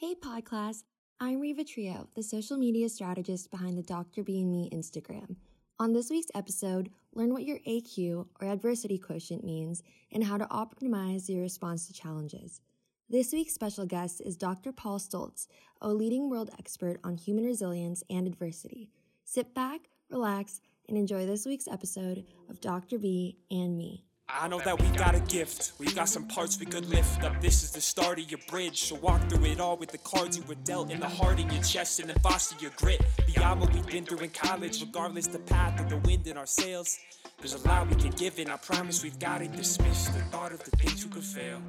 Hey, pod class. I'm Riva Trio, the social media strategist behind the Dr. B and Me Instagram. On this week's episode, learn what your AQ or adversity quotient means and how to optimize your response to challenges. This week's special guest is Dr. Paul Stoltz, a leading world expert on human resilience and adversity. Sit back, relax, and enjoy this week's episode of Dr. B and Me. I know that we got a gift. We got some parts we could lift up. This is the start of your bridge. So walk through it all with the cards you were dealt in the heart in your chest and then foster your grit. Beyond what we've been through in college, regardless the path of the wind in our sails. There's a lot we can give, and I promise we've got it dismissed. The thought of the things we could fail.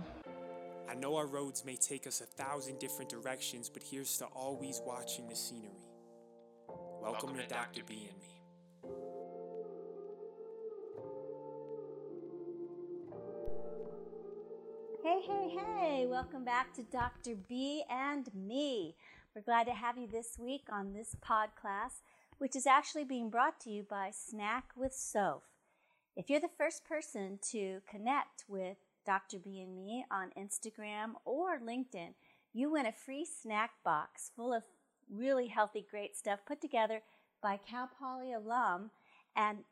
I know our roads may take us a thousand different directions, but here's to always watching the scenery. Welcome, Welcome to Dr. B and me. Hey, hey, hey, welcome back to Dr. B and me. We're glad to have you this week on this podcast, which is actually being brought to you by Snack with Soph. If you're the first person to connect with Dr. B and me on Instagram or LinkedIn, you win a free snack box full of really healthy, great stuff put together by Cal Poly alum and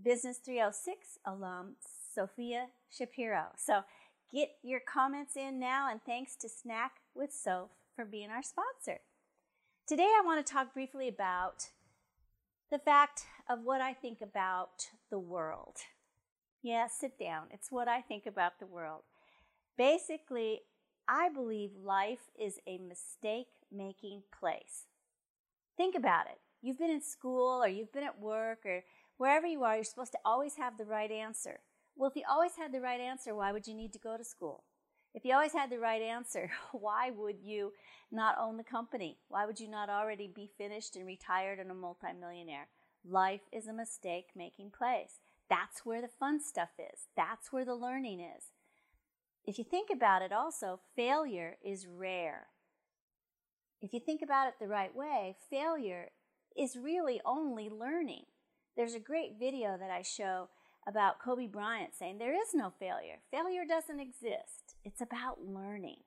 Business 306 alum, Sophia Shapiro. So Get your comments in now, and thanks to Snack with Soph for being our sponsor. Today, I want to talk briefly about the fact of what I think about the world. Yeah, sit down. It's what I think about the world. Basically, I believe life is a mistake making place. Think about it. You've been in school or you've been at work or wherever you are, you're supposed to always have the right answer. Well, if you always had the right answer, why would you need to go to school? If you always had the right answer, why would you not own the company? Why would you not already be finished and retired and a multimillionaire? Life is a mistake making place. That's where the fun stuff is. That's where the learning is. If you think about it, also, failure is rare. If you think about it the right way, failure is really only learning. There's a great video that I show about Kobe Bryant saying there is no failure. Failure doesn't exist. It's about learning.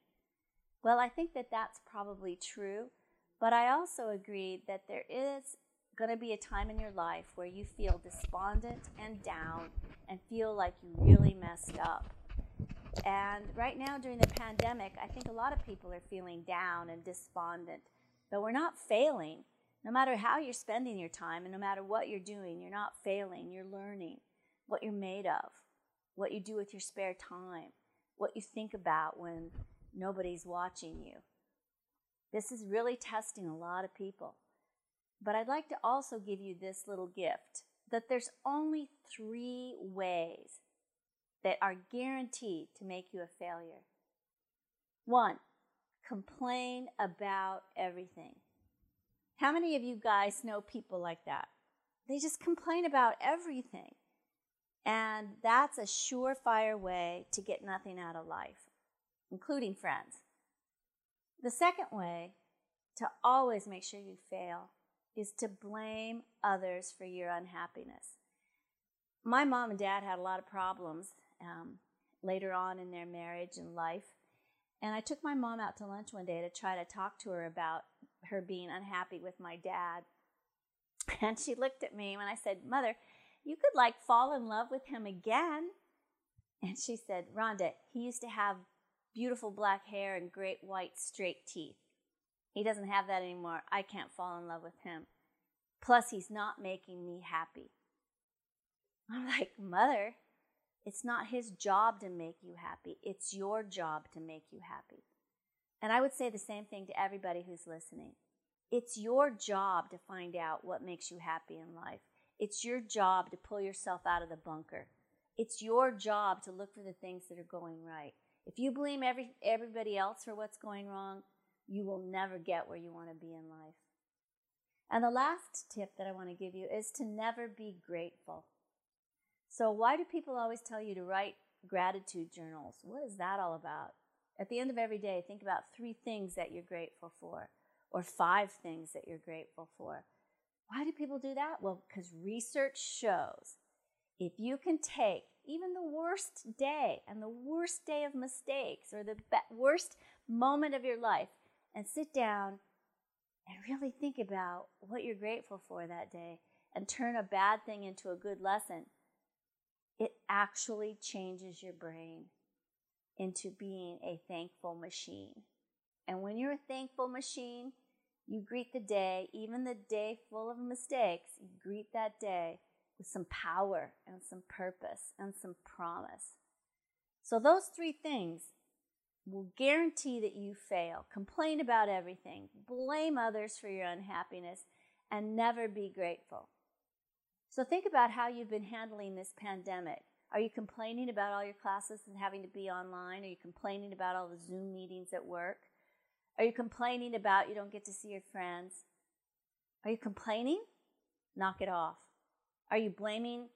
Well, I think that that's probably true, but I also agree that there is going to be a time in your life where you feel despondent and down and feel like you really messed up. And right now, during the pandemic, I think a lot of people are feeling down and despondent, but we're not failing. No matter how you're spending your time and no matter what you're doing, you're not failing, you're learning what you're made of, what you do with your spare time, what you think about when nobody's watching you. This is really testing a lot of people. But I'd like to also give you this little gift that there's only three ways that are guaranteed to make you a failure. One, complain about everything. How many of you guys know people like that? They just complain about everything. And that's a surefire way to get nothing out of life, including friends. The second way to always make sure you fail is to blame others for your unhappiness. My mom and dad had a lot of problems um, later on in their marriage and life. And I took my mom out to lunch one day to try to talk to her about her being unhappy with my dad. And she looked at me when I said, Mother, you could like fall in love with him again. And she said, Rhonda, he used to have beautiful black hair and great white straight teeth. He doesn't have that anymore. I can't fall in love with him. Plus, he's not making me happy. I'm like, Mother, it's not his job to make you happy. It's your job to make you happy. And I would say the same thing to everybody who's listening. It's your job to find out what makes you happy in life. It's your job to pull yourself out of the bunker. It's your job to look for the things that are going right. If you blame every, everybody else for what's going wrong, you will never get where you want to be in life. And the last tip that I want to give you is to never be grateful. So, why do people always tell you to write gratitude journals? What is that all about? At the end of every day, think about three things that you're grateful for, or five things that you're grateful for. Why do people do that? Well, because research shows if you can take even the worst day and the worst day of mistakes or the be- worst moment of your life and sit down and really think about what you're grateful for that day and turn a bad thing into a good lesson, it actually changes your brain into being a thankful machine. And when you're a thankful machine, you greet the day, even the day full of mistakes, you greet that day with some power and some purpose and some promise. So, those three things will guarantee that you fail. Complain about everything, blame others for your unhappiness, and never be grateful. So, think about how you've been handling this pandemic. Are you complaining about all your classes and having to be online? Are you complaining about all the Zoom meetings at work? Are you complaining about you don't get to see your friends? Are you complaining? Knock it off. Are you blaming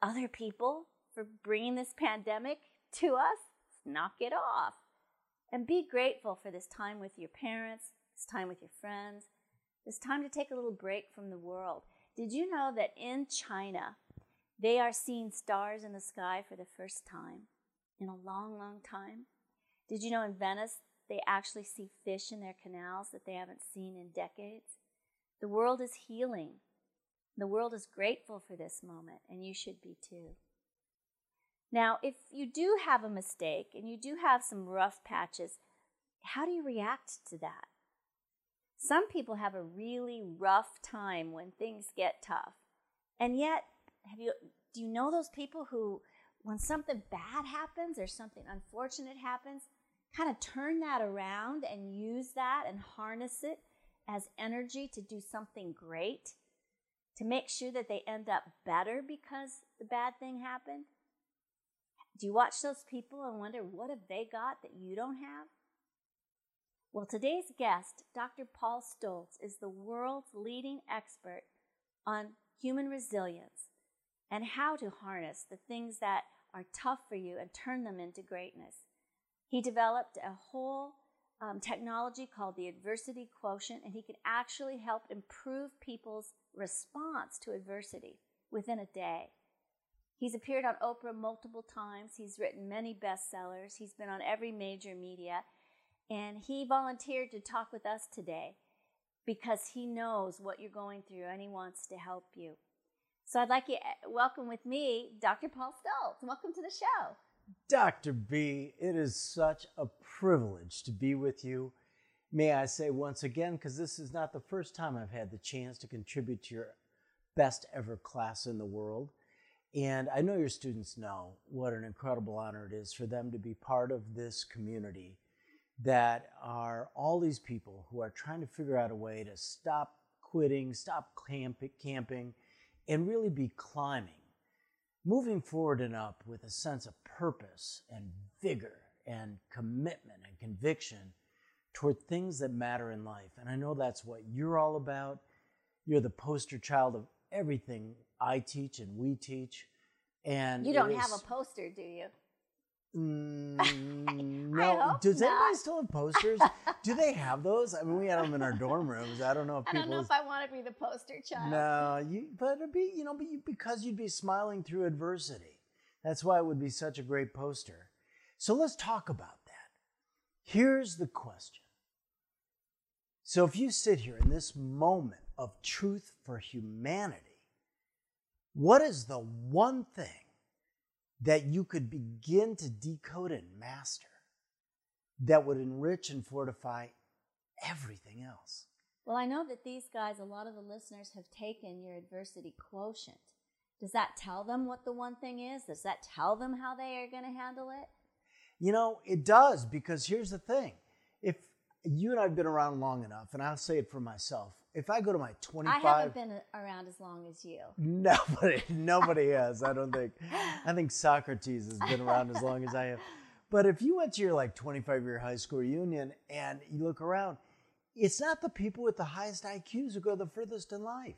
other people for bringing this pandemic to us? Knock it off. And be grateful for this time with your parents, this time with your friends, this time to take a little break from the world. Did you know that in China, they are seeing stars in the sky for the first time in a long, long time? Did you know in Venice, they actually see fish in their canals that they haven't seen in decades? The world is healing. The world is grateful for this moment, and you should be too. Now, if you do have a mistake and you do have some rough patches, how do you react to that? Some people have a really rough time when things get tough. And yet, have you do you know those people who when something bad happens or something unfortunate happens, kind of turn that around and use that and harness it as energy to do something great, to make sure that they end up better because the bad thing happened? Do you watch those people and wonder what have they got that you don't have? Well, today's guest, Dr. Paul Stoltz, is the world's leading expert on human resilience and how to harness the things that are tough for you and turn them into greatness. He developed a whole um, technology called the adversity quotient, and he can actually help improve people's response to adversity within a day. He's appeared on Oprah multiple times. He's written many bestsellers. He's been on every major media. And he volunteered to talk with us today because he knows what you're going through and he wants to help you. So I'd like you to eh, welcome with me Dr. Paul Stoltz. Welcome to the show. Dr. B, it is such a privilege to be with you. May I say once again, because this is not the first time I've had the chance to contribute to your best ever class in the world. And I know your students know what an incredible honor it is for them to be part of this community that are all these people who are trying to figure out a way to stop quitting, stop camp- camping, and really be climbing, moving forward and up with a sense of purpose and vigor and commitment and conviction toward things that matter in life. And I know that's what you're all about. You're the poster child of everything I teach and we teach. And you don't have a poster, do you? Mm, no. Does not. anybody still have posters? Do they have those? I mean, we had them in our dorm rooms. I don't know if I people. I don't know if I want to be the poster child. No, you, but it'd be, you know, but you, because you'd be smiling through adversity. That's why it would be such a great poster. So let's talk about that. Here's the question. So if you sit here in this moment of truth for humanity, what is the one thing that you could begin to decode and master that would enrich and fortify everything else. Well, I know that these guys, a lot of the listeners have taken your adversity quotient. Does that tell them what the one thing is? Does that tell them how they are going to handle it? You know, it does because here's the thing. If you and I have been around long enough, and I'll say it for myself, if I go to my 25 I haven't been around as long as you. Nobody nobody has, I don't think. I think Socrates has been around as long as I have. But if you went to your like 25 year high school reunion and you look around, it's not the people with the highest IQs who go the furthest in life.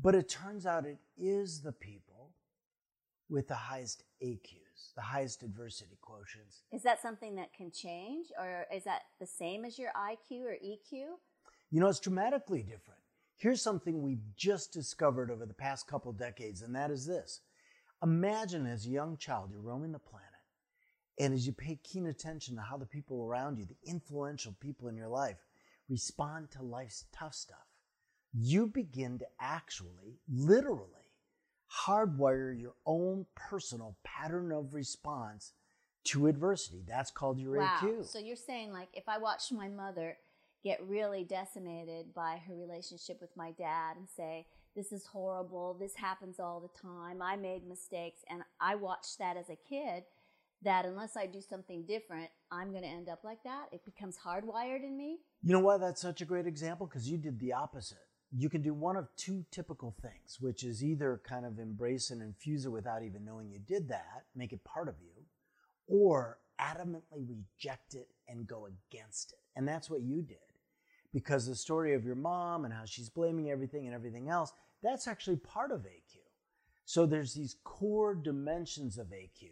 But it turns out it is the people with the highest The highest adversity quotients. Is that something that can change or is that the same as your IQ or EQ? You know, it's dramatically different. Here's something we've just discovered over the past couple decades, and that is this. Imagine as a young child, you're roaming the planet, And as you pay keen attention to how the people around you, the influential people in your life, respond to life's tough stuff, you begin to actually, literally, hardwire your own personal pattern of response to adversity. That's called your wow. AQ. So you're saying, like, if I watched my mother get really decimated by her relationship with my dad and say, this is horrible, this happens all the time, I made mistakes, and I watched that as a kid, that unless I do something different, I'm going to end up like that. It becomes hardwired in me. You know why that's such a great example? Because you did the opposite. You can do one of two typical things, which is either kind of embrace and infuse it without even knowing you did that, make it part of you, or adamantly reject it and go against it. And that's what you did. Because the story of your mom and how she's blaming everything and everything else, that's actually part of AQ. So there's these core dimensions of AQ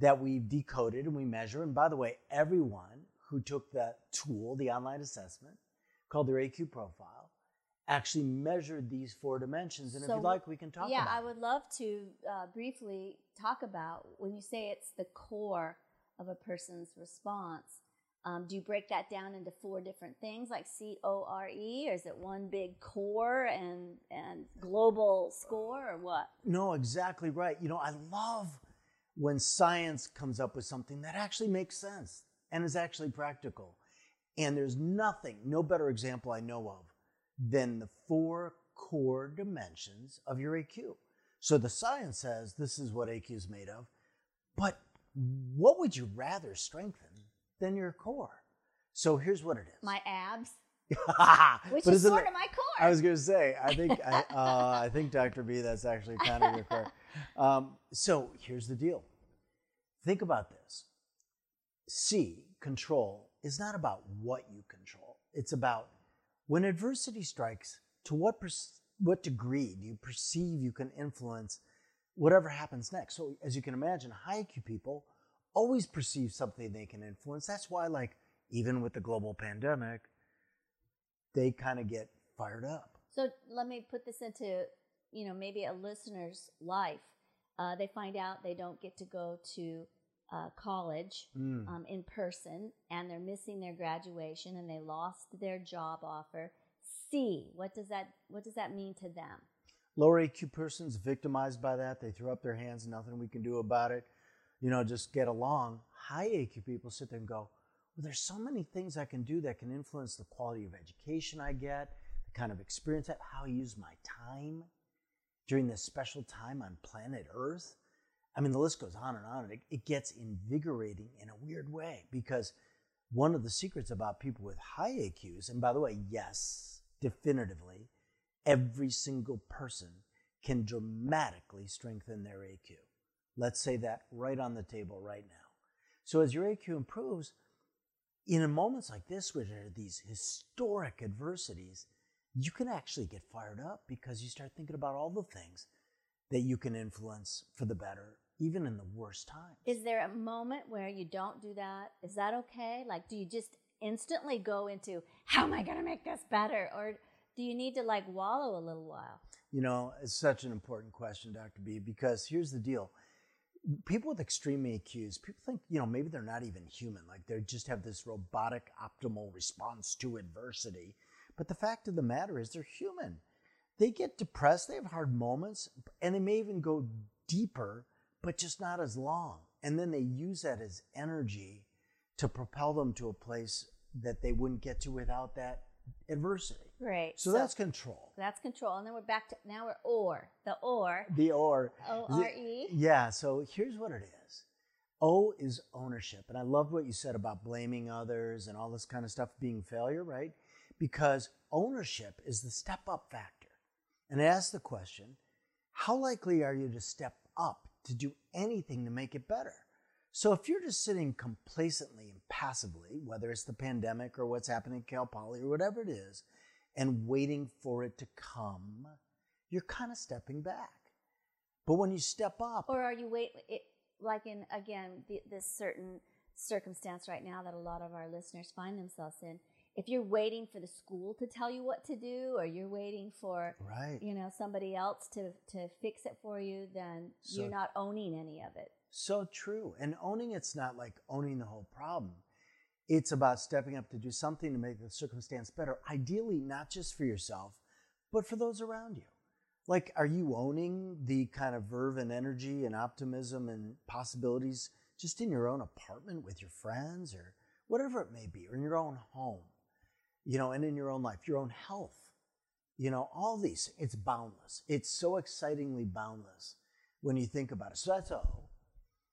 that we've decoded and we measure. And by the way, everyone who took that tool, the online assessment called their AQ profile, actually measured these four dimensions. And So if you'd like, we can talk yeah, I would love to uh, briefly talk about when you say it's the core of a person's response. Um, do you break that down into four different things, like C O R E, or is it one big core and and global score, or what? No, exactly right. You know, I love when science comes up with something that actually makes sense and is actually practical. And there's nothing, no better example I know of than the four core dimensions of your AQ. So the science says this is what AQ is made of, but what would you rather strengthen than your core? So here's what it is. My abs, which is sort it- of my core. I was going to say, I think, I, uh, I think Dr. B, that's actually kind of your core. Um, so here's the deal. Think about this. C, control, is not about what you control. It's about when adversity strikes, to what, what degree do you perceive you can influence whatever happens next? So as you can imagine, high AQ people always perceive something they can influence. That's why, like, even with the global pandemic, they kind of get fired up. So let me put this into, you know, maybe a listener's life. Uh, they find out they don't get to go to uh, college Mm. um, in person, and they're missing their graduation, and they lost their job offer. C, what does that what does that mean to them? Lower AQ persons victimized by that. They throw up their hands, nothing we can do about it. You know, just get along. High AQ people sit there and go, well, there's so many things I can do that can influence the quality of education I get, the kind of experience, I, how I use my time during this special time on planet Earth. I mean, the list goes on and on. It, it gets invigorating in a weird way because one of the secrets about people with high AQs, and by the way, yes, definitively, every single person can dramatically strengthen their AQ. Let's say that right on the table right now. So as your AQ improves, in moments like this, where there are these historic adversities, you can actually get fired up because you start thinking about all the things that you can influence for the better, even in the worst times. Is there a moment where you don't do that? Is that okay? Like, do you just instantly go into how am I going to make this better, or do you need to like wallow a little while? You know, it's such an important question, Dr. B, because here's the deal. People with extreme AQs, people think, you know, maybe they're not even human. Like they just have this robotic optimal response to adversity. But the fact of the matter is they're human. They get depressed, they have hard moments, and they may even go deeper, but just not as long. And then they use that as energy to propel them to a place that they wouldn't get to without that adversity. Great. So, that's control. that's control, and then we're back to now we're or the or The or. O R E. Yeah, so here's what it is. O is ownership. And I loved what you said about blaming others and all this kind of stuff being failure, right? Because ownership is the step up factor. And it asks the question how likely are you to step up to do anything to make it better? So if you're just sitting complacently and passively, whether it's the pandemic or what's happening at Cal Poly or whatever it is, and waiting for it to come, you're kind of stepping back. But when you step up, Or are you wait it, like in again the, this certain circumstance right now that a lot of our listeners find themselves in? If you're waiting for the school to tell you what to do, or you're waiting for right. you know somebody else to to fix it for you, then So- you're not owning any of it. So true. And owning it's not like owning the whole problem. It's about stepping up to do something to make the circumstance better, ideally, not just for yourself, but for those around you. Like, are you owning the kind of verve and energy and optimism and possibilities just in your own apartment with your friends or whatever it may be, or in your own home, you know, and in your own life, your own health? You know, all these, it's boundless. It's so excitingly boundless when you think about it. So that's O.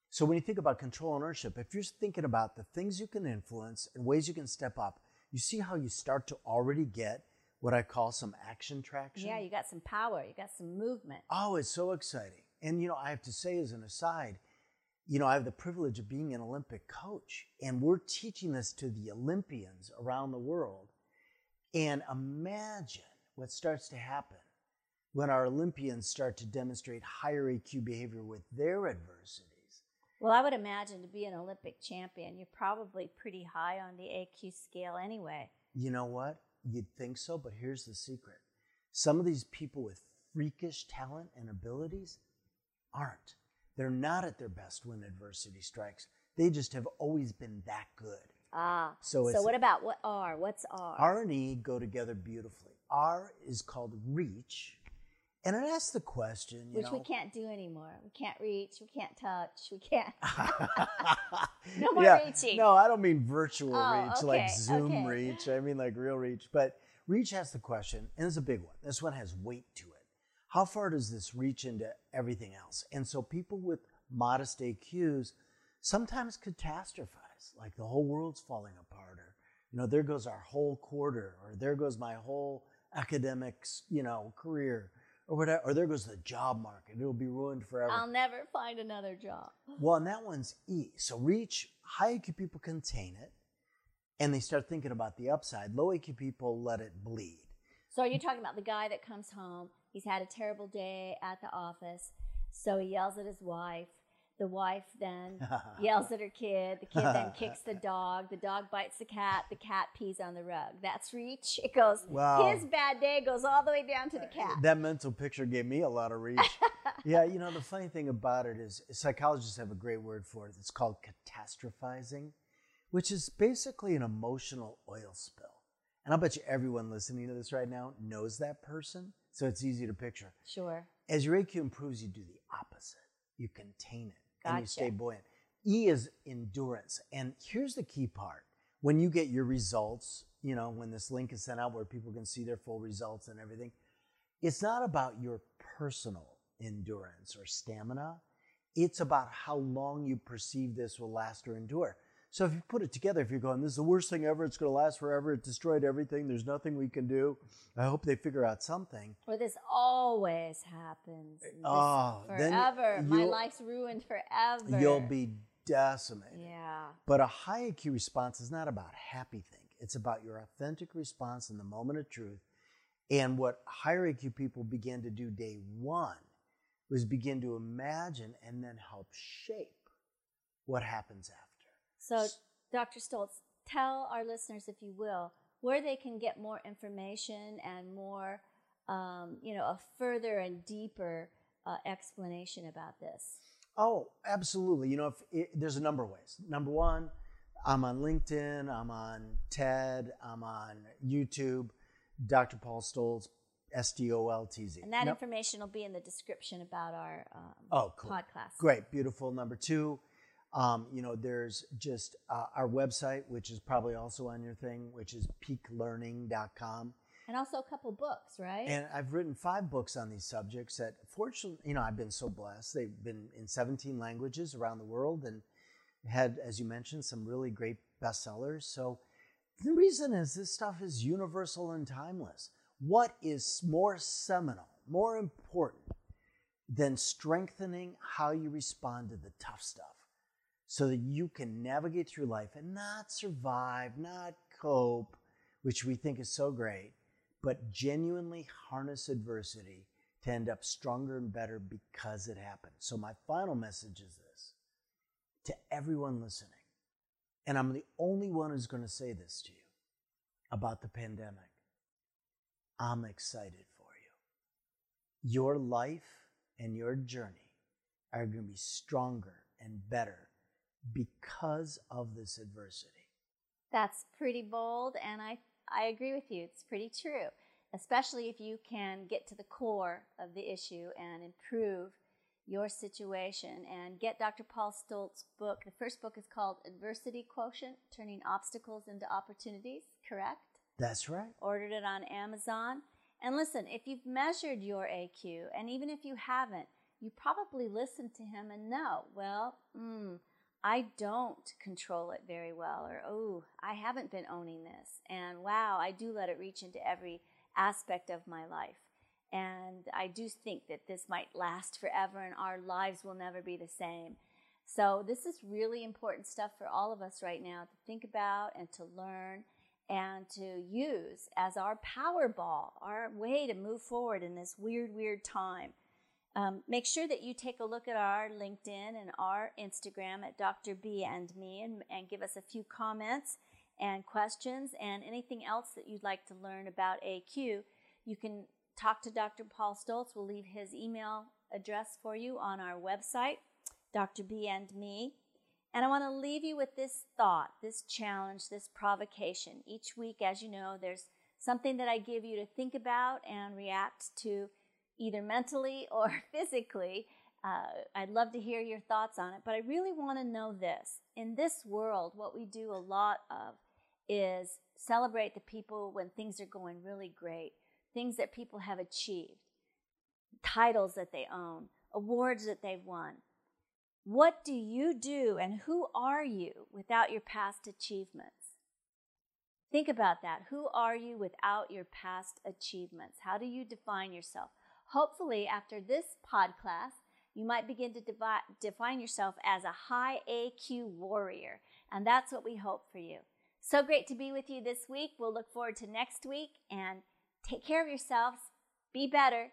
So when you think about control ownership, if you're thinking about the things you can influence and ways you can step up, you see how you start to already get what I call some action traction. Yeah, you got some power, you got some movement. Oh, it's so exciting. And you know, I have to say as an aside, you know, I have the privilege of being an Olympic coach, and we're teaching this to the Olympians around the world. And imagine what starts to happen when our Olympians start to demonstrate higher AQ behavior with their adversities. Well, I would imagine to be an Olympic champion, you're probably pretty high on the AQ scale anyway. You know what? You'd think so, but here's the secret. Some of these people with freakish talent and abilities aren't. They're not at their best when adversity strikes. They just have always been that good. Ah, So so, what about what R? What's R? R and E go together beautifully. R is called reach. And it asks the question, you which know, we can't do anymore. We can't reach, we can't touch, we can't. No more Yeah, reaching. No, I don't mean virtual Oh, reach, okay, like Zoom okay. reach. I mean like real reach. But reach asks the question, and it's a big one. This one has weight to it. How far does this reach into everything else? And so people with modest AQs sometimes catastrophize, like the whole world's falling apart, or you know, there goes our whole quarter, or there goes my whole academics, you know, career, or whatever, or there goes the job market. It'll be ruined forever. I'll never find another job. Well, and that one's E. So reach, high AQ people contain it and they start thinking about the upside. Low AQ people let it bleed. So are you talking about the guy that comes home? He's had a terrible day at the office, so he yells at his wife. The wife then yells at her kid. The kid then kicks the dog. The dog bites the cat. The cat pees on the rug. That's reach. It goes. Wow. His bad day goes all the way down to the uh, cat. That mental picture gave me a lot of reach. yeah, you know, the funny thing about it is psychologists have a great word for it. It's called catastrophizing, which is basically an emotional oil spill. And I'll bet you everyone listening to this right now knows that person. So it's easy to picture. Sure. As your AQ improves, you do the opposite. You contain it and you stay buoyant. E is endurance. And here's the key part. When you get your results, you know, when this link is sent out where people can see their full results and everything, it's not about your personal endurance or stamina. It's about how long you perceive this will last or endure. So if you put it together, if you're going, this is the worst thing ever, it's going to last forever, it destroyed everything, there's nothing we can do. I hope they figure out something. Or this always happens. This Oh, then forever. My life's ruined forever. You'll be decimated. Yeah. But a high AQ response is not about happy think. It's about your authentic response in the moment of truth. And what higher AQ people begin to do day one was begin to imagine and then help shape what happens after. So, Dr. Stoltz, tell our listeners, if you will, where they can get more information and more, um, you know, a further and deeper uh, explanation about this. Oh, absolutely. You know, if it, there's a number of ways. Number one, I'm on LinkedIn, I'm on TED, I'm on YouTube, Dr. Paul Stoltz, S T O L T Z. And that No- information will be in the description about our um, Oh, cool. podcast. Great, beautiful. Number two, um, you know, there's just uh, our website, which is probably also on your thing, which is peaklearning.com. And also a couple books, right? And I've written five books on these subjects that, fortunately, you know, I've been so blessed. They've been in 17 languages around the world and had, as you mentioned, some really great bestsellers. So the reason is this stuff is universal and timeless. What is more seminal, more important than strengthening how you respond to the tough stuff so that you can navigate through life and not survive, not cope, which we think is so great, but genuinely harness adversity to end up stronger and better because it happened. So, my final message is this to everyone listening, and I'm the only one who's going to say this to you about the pandemic. I'm excited for you. Your life and your journey are going to be stronger and better because of this adversity. That's pretty bold, and I, I agree with you. It's pretty true, especially if you can get to the core of the issue and improve your situation and get Dr. Paul Stoltz's book. The first book is called Adversity Quotient Turning Obstacles into Opportunities, correct? That's right. Ordered it on Amazon. And listen, if you've measured your AQ, and even if you haven't, you probably listened to him and know, well, mm, I don't control it very well, or oh, I haven't been owning this. And wow, I do let it reach into every aspect of my life. And I do think that this might last forever and our lives will never be the same. So, this is really important stuff for all of us right now to think about and to learn and to use as our power ball, our way to move forward in this weird, weird time. Um, make sure that you take a look at our LinkedIn and our Instagram at Dr. B and me and, and give us a few comments and questions and anything else that you'd like to learn about AQ. You can talk to Dr. Paul Stoltz. We'll leave his email address for you on our website, Dr. B and me. And I want to leave you with this thought, this challenge, this provocation. Each week, as you know, there's something that I give you to think about and react to either mentally or physically. Uh, I'd love to hear your thoughts on it, but I really want to know this. In this world, what we do a lot of is celebrate the people when things are going really great things that people have achieved, titles that they own, awards that they've won. What do you do and who are you without your past achievements? Think about that. Who are you without your past achievements? How do you define yourself? Hopefully, after this pod class, you might begin to devi- define yourself as a high AQ warrior. And that's what we hope for you. So great to be with you this week. We'll look forward to next week and Take care of yourselves. Be better.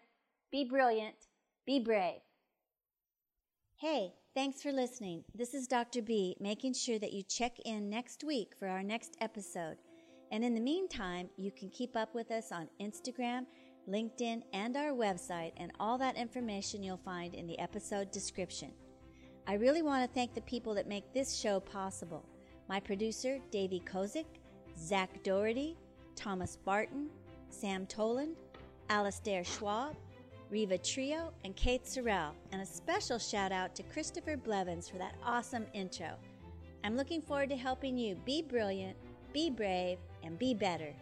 Be brilliant. Be brave. Hey, thanks for listening. This is Dr. B, making sure that you check in next week for our next episode. And in the meantime, you can keep up with us on Instagram, LinkedIn, and our website, and all that information you'll find in the episode description. I really want to thank the people that make this show possible my producer, Davey Kozik, Zach Doherty, Thomas Barton, Sam Toland, Alastair Schwab, Riva Trio, and Kate Sorrell, and a special shout out to Christopher Blevins for that awesome intro. I'm looking forward to helping you be brilliant, be brave, and be better.